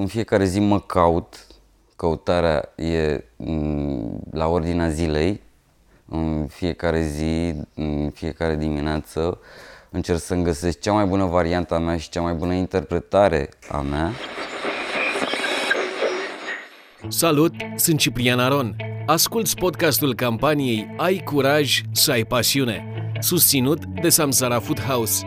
în fiecare zi mă caut, căutarea e mm, la ordinea zilei, în fiecare zi, în fiecare dimineață, încerc să-mi găsesc cea mai bună variantă a mea și cea mai bună interpretare a mea. Salut, sunt Ciprian Aron. Asculți podcastul campaniei Ai curaj să ai pasiune, susținut de Samsara Food House.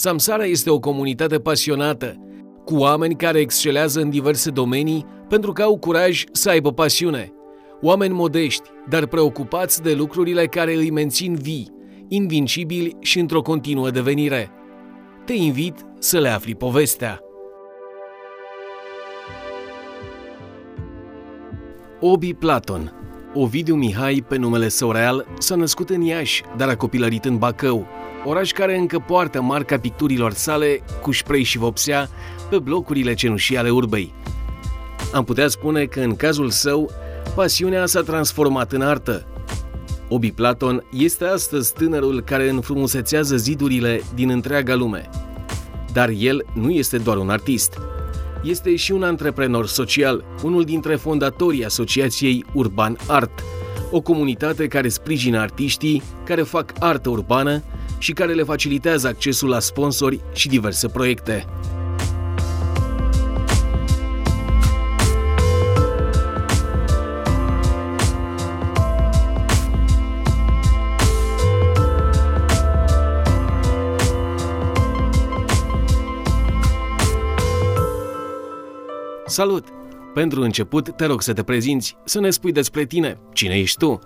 Samsara este o comunitate pasionată, cu oameni care excelează în diverse domenii pentru că au curaj să aibă pasiune. Oameni modești, dar preocupați de lucrurile care îi mențin vii, invincibili și într-o continuă devenire. Te invit să le afli povestea. Obi Platon Ovidiu Mihai, pe numele său real, s-a născut în Iași, dar a copilărit în Bacău, oraș care încă poartă marca picturilor sale cu spray și vopsea pe blocurile cenușii ale urbei. Am putea spune că în cazul său, pasiunea s-a transformat în artă. Obi Platon este astăzi tânărul care înfrumusețează zidurile din întreaga lume. Dar el nu este doar un artist. Este și un antreprenor social, unul dintre fondatorii Asociației Urban Art, o comunitate care sprijină artiștii care fac artă urbană și care le facilitează accesul la sponsori și diverse proiecte. Salut! Pentru început, te rog să te prezinți, să ne spui despre tine. Cine ești tu?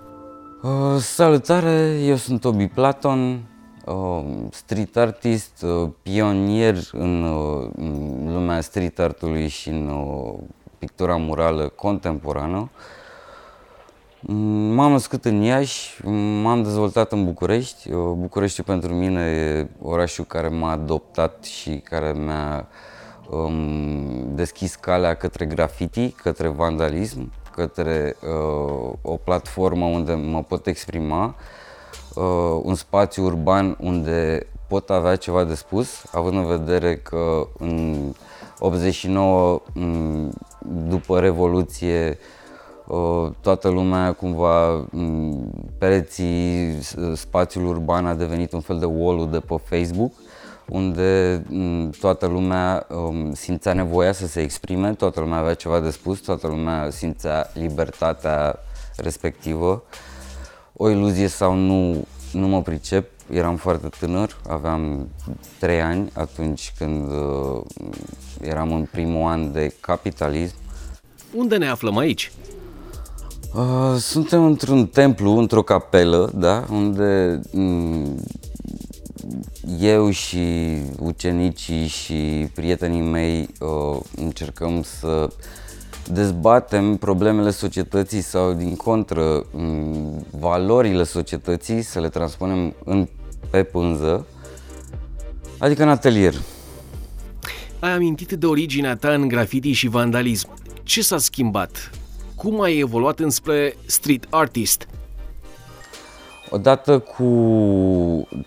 Uh, salutare, eu sunt Obi Platon, uh, street artist, uh, pionier în, uh, în lumea street artului și în uh, pictura murală contemporană. Mm, m-am născut în Iași, m-am dezvoltat în București. Uh, București pentru mine e orașul care m-a adoptat și care mi-a um, deschis calea către graffiti, către vandalism, către uh, o platformă unde mă pot exprima, uh, un spațiu urban unde pot avea ceva de spus, având în vedere că în 89, um, după Revoluție, uh, toată lumea cumva um, pereții spațiul urban a devenit un fel de wall de pe Facebook unde mm, toată lumea um, simțea nevoia să se exprime, toată lumea avea ceva de spus, toată lumea simțea libertatea respectivă. O iluzie sau nu, nu mă pricep, eram foarte tânăr, aveam 3 ani atunci când uh, eram în primul an de capitalism. Unde ne aflăm aici? Uh, suntem într-un templu, într-o capelă, da, unde mm, eu și ucenicii și prietenii mei uh, încercăm să dezbatem problemele societății sau din contră valorile societății, să le transpunem în, pe pânză, adică în atelier. Ai amintit de originea ta în graffiti și vandalism. Ce s-a schimbat? Cum ai evoluat înspre street artist? Odată cu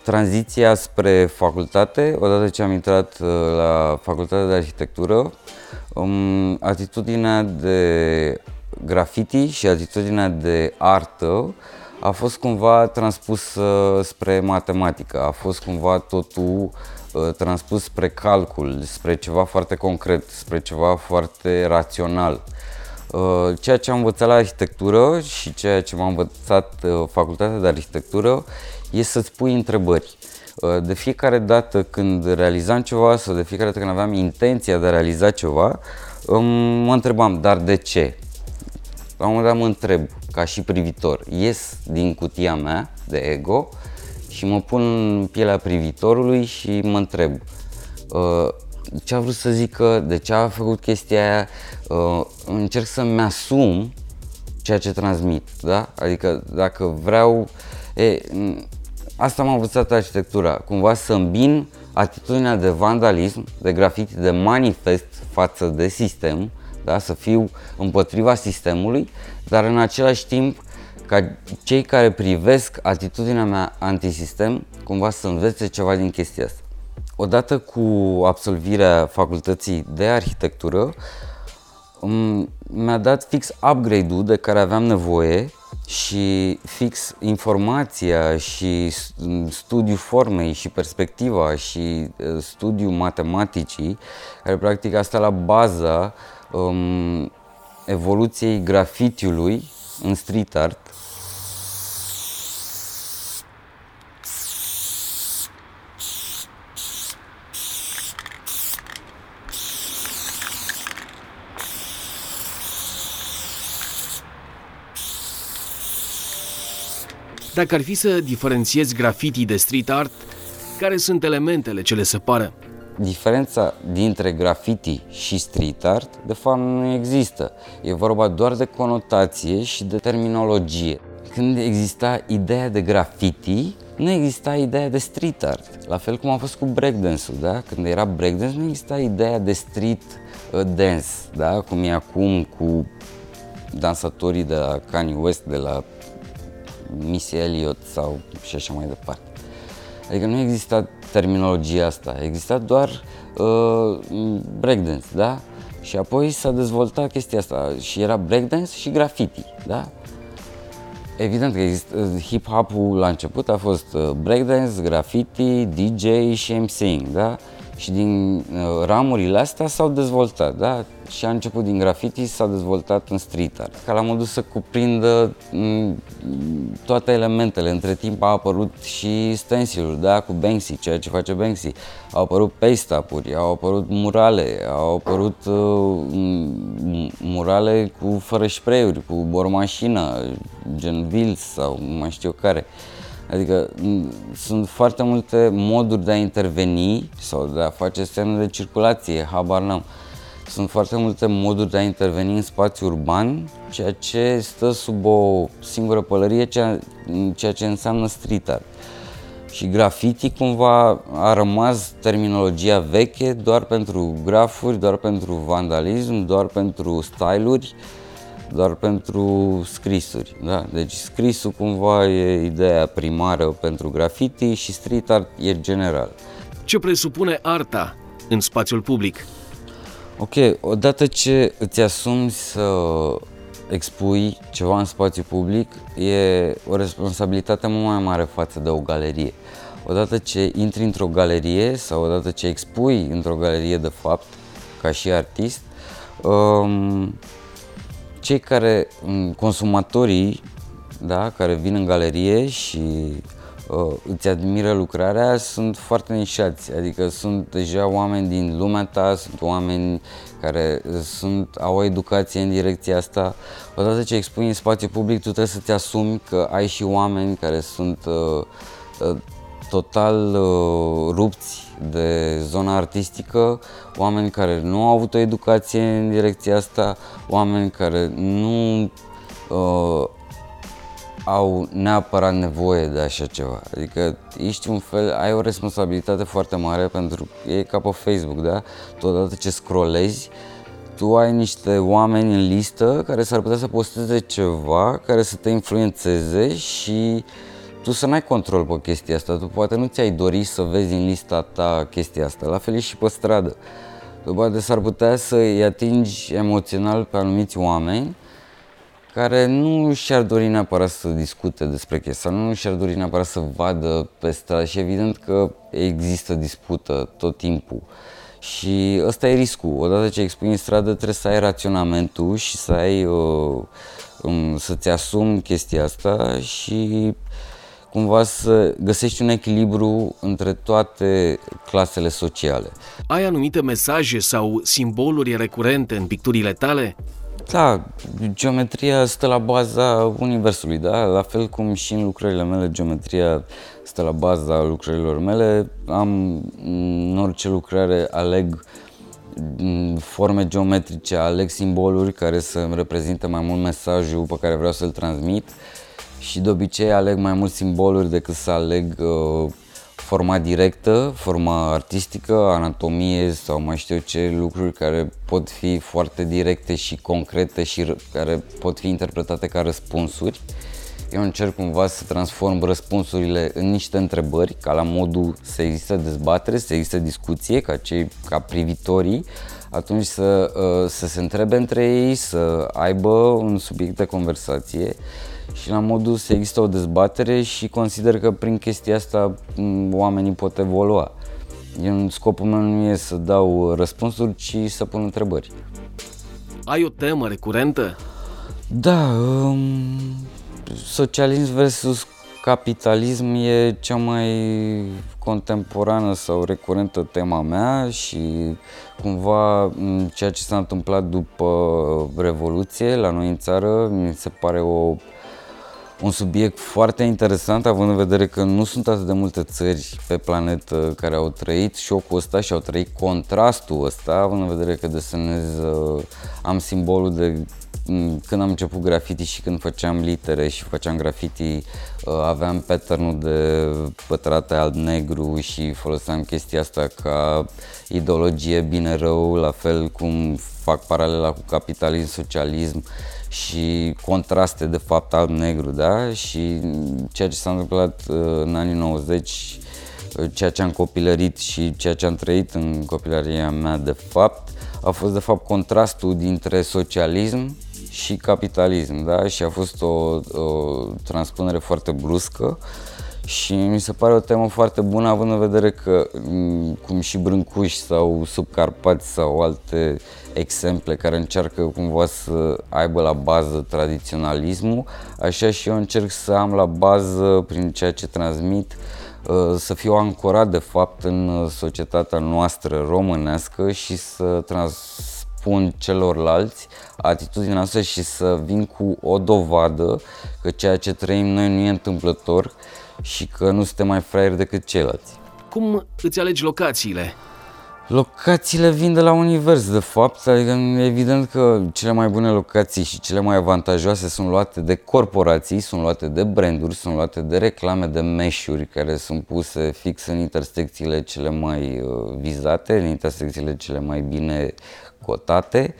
tranziția spre facultate, odată ce am intrat uh, la facultatea de arhitectură, um, atitudinea de graffiti și atitudinea de artă a fost cumva transpusă spre matematică, a fost cumva totul uh, transpus spre calcul, spre ceva foarte concret, spre ceva foarte rațional. Uh, ceea ce am învățat la arhitectură și ceea ce m-a învățat uh, facultatea de arhitectură e să-ți pui întrebări. Uh, de fiecare dată când realizam ceva sau de fiecare dată când aveam intenția de a realiza ceva, um, mă întrebam, dar de ce? La un moment dat mă întreb, ca și privitor, ies din cutia mea de ego și mă pun în pielea privitorului și mă întreb, ce a vrut să zică, de ce a făcut chestia aia, uh, încerc să-mi asum ceea ce transmit, da? Adică dacă vreau, e, asta m-a învățat arhitectura, cumva să îmbin atitudinea de vandalism, de grafiti, de manifest față de sistem, da? să fiu împotriva sistemului, dar în același timp ca cei care privesc atitudinea mea antisistem cumva să învețe ceva din chestia asta. odată cu absolvirea facultății de arhitectură, mi-a dat fix upgrade-ul de care aveam nevoie și fix informația și studiul formei și perspectiva și uh, studiul matematicii, care practic asta la baza um, evoluției grafitiului în street art Dacă ar fi să diferențiezi graffiti de street art, care sunt elementele ce le separă? Diferența dintre graffiti și street art, de fapt, nu există. E vorba doar de conotație și de terminologie. Când exista ideea de graffiti, nu exista ideea de street art. La fel cum a fost cu breakdance-ul, da? Când era breakdance, nu exista ideea de street uh, dance, da? Cum e acum cu dansatorii de la Kanye West, de la Missy Elliott sau și așa mai departe. Adică nu exista terminologia asta, exista doar uh, breakdance, da? Și apoi s-a dezvoltat chestia asta și era breakdance și graffiti, da? Evident că există, uh, hip-hop-ul la început a fost uh, breakdance, graffiti, DJ și MCing, da? Și din uh, ramurile astea s-au dezvoltat, da? Și a început din graffiti, s-a dezvoltat în street art. Ca la modul să cuprindă mm, toate elementele. Între timp a apărut și stencilul, da? Cu Banksy, ceea ce face Banksy. Au apărut paste up au apărut murale, au apărut uh, murale cu fără spray cu bormașină, gen Vils sau mai știu care. Adică sunt foarte multe moduri de a interveni sau de a face semne de circulație, habar n-am. Sunt foarte multe moduri de a interveni în spațiu urban, ceea ce stă sub o singură pălărie, ceea ce înseamnă street art. Și graffiti cumva a rămas terminologia veche doar pentru grafuri, doar pentru vandalism, doar pentru styluri, doar pentru scrisuri. Da? Deci scrisul cumva e ideea primară pentru graffiti și street art e general. Ce presupune arta în spațiul public? Ok, odată ce îți asumi să expui ceva în spațiu public, e o responsabilitate mult mai mare față de o galerie. Odată ce intri într-o galerie sau odată ce expui într-o galerie de fapt, ca și artist, um, cei care, consumatorii, da, care vin în galerie și uh, îți admiră lucrarea, sunt foarte nișați, adică sunt deja oameni din lumea ta, sunt oameni care sunt, au o educație în direcția asta. Odată ce expui în spațiu public, tu trebuie să-ți asumi că ai și oameni care sunt uh, uh, total uh, rupți de zona artistică, oameni care nu au avut o educație în direcția asta, oameni care nu uh, au neapărat nevoie de așa ceva. Adică ești un fel, ai o responsabilitate foarte mare pentru că e ca pe Facebook, da? Tu odată ce scrollezi, tu ai niște oameni în listă care s-ar putea să posteze ceva care să te influențeze și uh, tu să n-ai control pe chestia asta, tu poate nu ți-ai dori să vezi în lista ta chestia asta, la fel e și pe stradă. Tu poate s-ar putea să îi atingi emoțional pe anumiți oameni care nu și-ar dori neapărat să discute despre chestia, nu și-ar dori neapărat să vadă pe stradă și evident că există dispută tot timpul. Și ăsta e riscul. Odată ce expui în stradă trebuie să ai raționamentul și să ai uh, um, să-ți asumi chestia asta și cumva să găsești un echilibru între toate clasele sociale. Ai anumite mesaje sau simboluri recurente în picturile tale? Da, geometria stă la baza universului, da? La fel cum și în lucrările mele, geometria stă la baza lucrărilor mele. Am în orice lucrare aleg forme geometrice, aleg simboluri care să îmi reprezintă mai mult mesajul pe care vreau să-l transmit și de obicei aleg mai mult simboluri decât să aleg uh, forma directă, forma artistică, anatomie sau mai știu eu ce lucruri care pot fi foarte directe și concrete și care pot fi interpretate ca răspunsuri. Eu încerc cumva să transform răspunsurile în niște întrebări, ca la modul să există dezbatere, să există discuție, ca cei, ca privitorii, atunci să, uh, să se întrebe între ei, să aibă un subiect de conversație și la modul să există o dezbatere și consider că prin chestia asta oamenii pot evolua. Eu, scopul meu nu e să dau răspunsuri, ci să pun întrebări. Ai o temă recurentă? Da, um, socialism versus capitalism e cea mai contemporană sau recurentă tema mea și cumva ceea ce s-a întâmplat după Revoluție la noi în țară mi se pare o un subiect foarte interesant, având în vedere că nu sunt atât de multe țări pe planetă care au trăit șocul ăsta și au trăit contrastul ăsta, având în vedere că desenez, uh, am simbolul de mm, când am început graffiti și când făceam litere și făceam graffiti, uh, aveam patternul de pătrate alb-negru și foloseam chestia asta ca ideologie bine-rău, la fel cum fac paralela cu capitalism, socialism și contraste de fapt alb-negru, da? Și ceea ce s-a întâmplat uh, în anii 90, uh, ceea ce am copilărit și ceea ce am trăit în copilăria mea de fapt, a fost de fapt contrastul dintre socialism și capitalism, da? Și a fost o, o transpunere foarte bruscă și mi se pare o temă foarte bună având în vedere că mm, cum și Brâncuși sau Subcarpați sau alte exemple care încearcă cumva să aibă la bază tradiționalismul, așa și eu încerc să am la bază, prin ceea ce transmit, uh, să fiu ancorat de fapt în societatea noastră românească și să transpun celorlalți atitudinea noastră și să vin cu o dovadă că ceea ce trăim noi nu e întâmplător și că nu suntem mai fraieri decât ceilalți. Cum îți alegi locațiile? Locațiile vin de la univers, de fapt, adică evident că cele mai bune locații și cele mai avantajoase sunt luate de corporații, sunt luate de branduri, sunt luate de reclame de meșuri care sunt puse fix în intersecțiile cele mai uh, vizate, în intersecțiile cele mai bine cotate.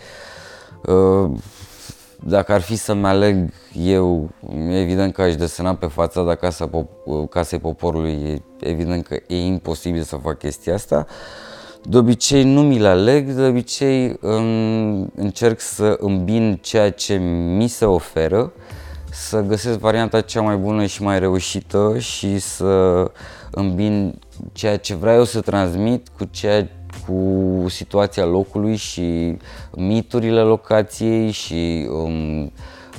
Uh, dacă ar fi să-mi aleg eu, evident că aș desena pe fața Casa Pop- Casei Poporului, e evident că e imposibil să fac chestia asta. De obicei nu mi le aleg, de obicei încerc să îmbin ceea ce mi se oferă, să găsesc varianta cea mai bună și mai reușită și să îmbin ceea ce vreau eu să transmit cu ceea cu situația locului și miturile locației și um,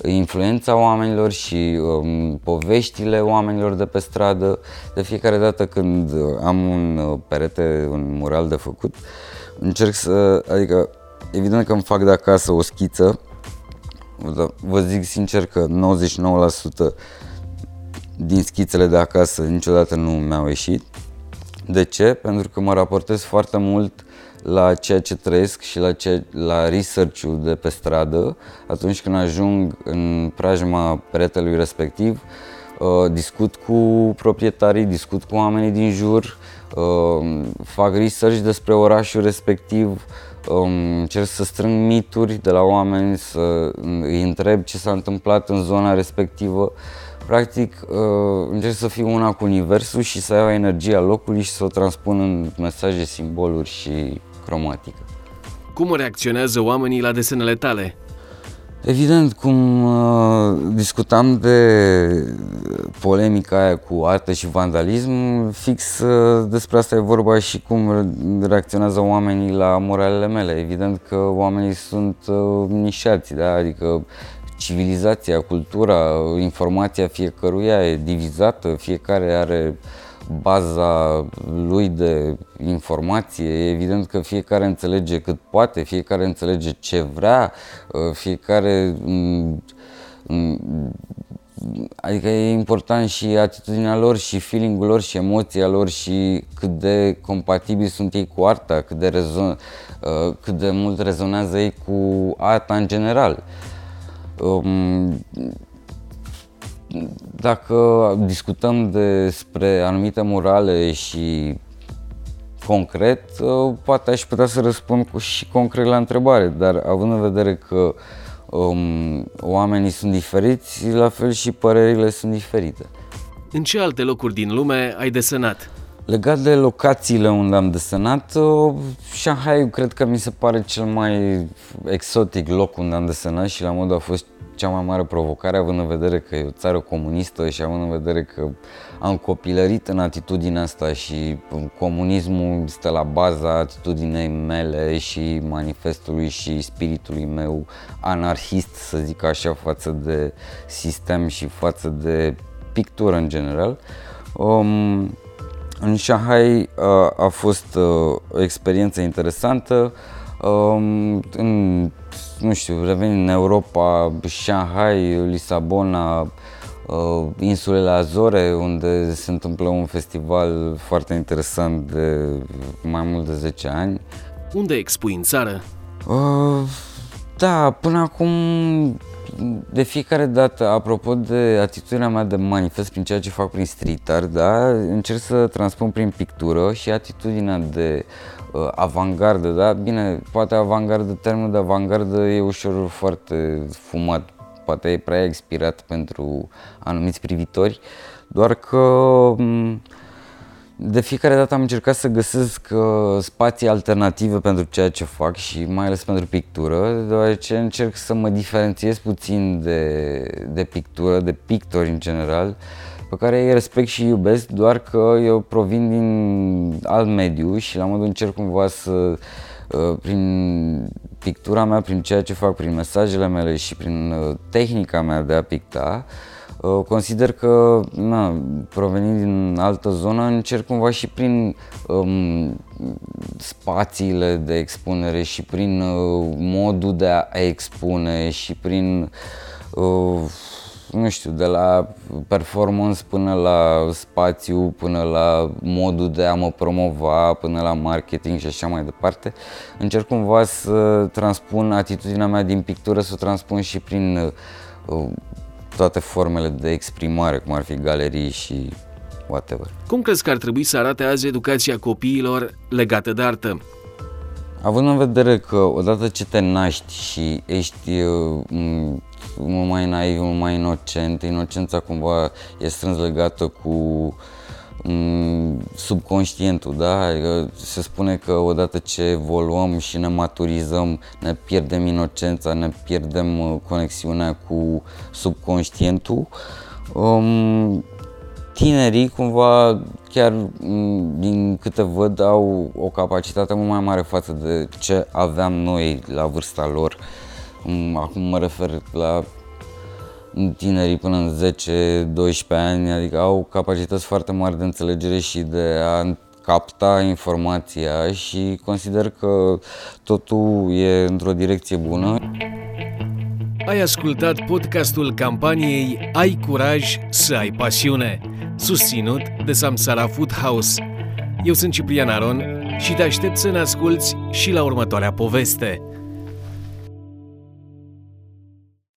influența oamenilor și um, poveștile oamenilor de pe stradă. De fiecare dată când am un uh, perete, un mural de făcut, încerc să, adică evident că îmi fac de acasă o schiță, vă zic sincer că 99% din schițele de acasă niciodată nu mi-au ieșit. De ce? Pentru că mă raportez foarte mult la ceea ce trăiesc și la, ce, la research-ul de pe stradă atunci când ajung în preajma peretelui respectiv. Uh, discut cu proprietarii, discut cu oamenii din jur, uh, fac research despre orașul respectiv, um, încerc să strâng mituri de la oameni, să îi întreb ce s-a întâmplat în zona respectivă. Practic, uh, încerc să fiu una cu universul și să iau energia locului și să o transpun în mesaje, simboluri și cromatică. Cum reacționează oamenii la desenele tale? Evident, cum uh, discutam de polemica aia cu artă și vandalism, fix uh, despre asta e vorba și cum reacționează oamenii la moralele mele. Evident că oamenii sunt uh, nișați, da? adică civilizația, cultura, informația fiecăruia e divizată, fiecare are baza lui de informație, e evident că fiecare înțelege cât poate, fiecare înțelege ce vrea, uh, fiecare mm, mm, Adică e important și atitudinea lor și feeling-ul lor și emoția lor și cât de compatibili sunt ei cu arta, cât de, rezon, uh, cât de mult rezonează ei cu arta în general. Um, dacă discutăm despre anumite morale și concret, uh, poate aș putea să răspund și concret la întrebare, dar având în vedere că um, oamenii sunt diferiți, la fel și părerile sunt diferite. În ce alte locuri din lume ai desenat? Legat de locațiile unde am desenat, uh, Shanghai cred că mi se pare cel mai exotic loc unde am desenat și la modul a fost cea mai mare provocare, având în vedere că e o țară comunistă și având în vedere că am copilărit în atitudinea asta și comunismul stă la baza atitudinei mele și manifestului și spiritului meu anarhist, să zic așa, față de sistem și față de pictură în general. Um, în Shanghai uh, a fost uh, o experiență interesantă. Um, în, nu știu, revenind în Europa, Shanghai, Lisabona, uh, insulele Azore, unde se întâmplă un festival foarte interesant de mai mult de 10 ani. Unde expui în țară? Uh, da, până acum de fiecare dată, apropo de atitudinea mea de manifest prin ceea ce fac prin street art, da, încerc să transpun prin pictură și atitudinea de uh, avangardă, da? Bine, poate avangardă, termenul de avangardă e ușor foarte fumat, poate e prea expirat pentru anumiți privitori, doar că um, de fiecare dată am încercat să găsesc uh, spații alternative pentru ceea ce fac și mai ales pentru pictură, deoarece încerc să mă diferențiez puțin de, de pictură, de pictori în general, pe care îi respect și iubesc, doar că eu provin din alt mediu și la modul încerc cumva să, uh, prin pictura mea, prin ceea ce fac, prin mesajele mele și prin uh, tehnica mea de a picta, Uh, consider că, na, provenind din altă zonă, încerc cumva și prin um, spațiile de expunere și prin uh, modul de a expune și prin, uh, nu știu, de la performance până la spațiu, până la modul de a mă promova, până la marketing și așa mai departe, încerc cumva să transpun atitudinea mea din pictură, să o transpun și prin uh, toate formele de exprimare, cum ar fi galerii și whatever. Cum crezi că ar trebui să arate azi educația copiilor legată de artă? Având în vedere că odată ce te naști și ești uh, mult mai naiv, mult mai inocent, inocența cumva e strâns legată cu subconștientul, da? Adică se spune că odată ce evoluăm și ne maturizăm, ne pierdem inocența, ne pierdem uh, conexiunea cu subconștientul. Um, tinerii cumva chiar din câte văd au o capacitate mult mai mare față de ce aveam noi la vârsta lor. Acum mă refer la tinerii până în 10-12 ani, adică au capacități foarte mari de înțelegere și de a capta informația și consider că totul e într-o direcție bună. Ai ascultat podcastul campaniei Ai curaj să ai pasiune, susținut de Samsara Food House. Eu sunt Ciprian Aron și te aștept să ne asculți și la următoarea poveste.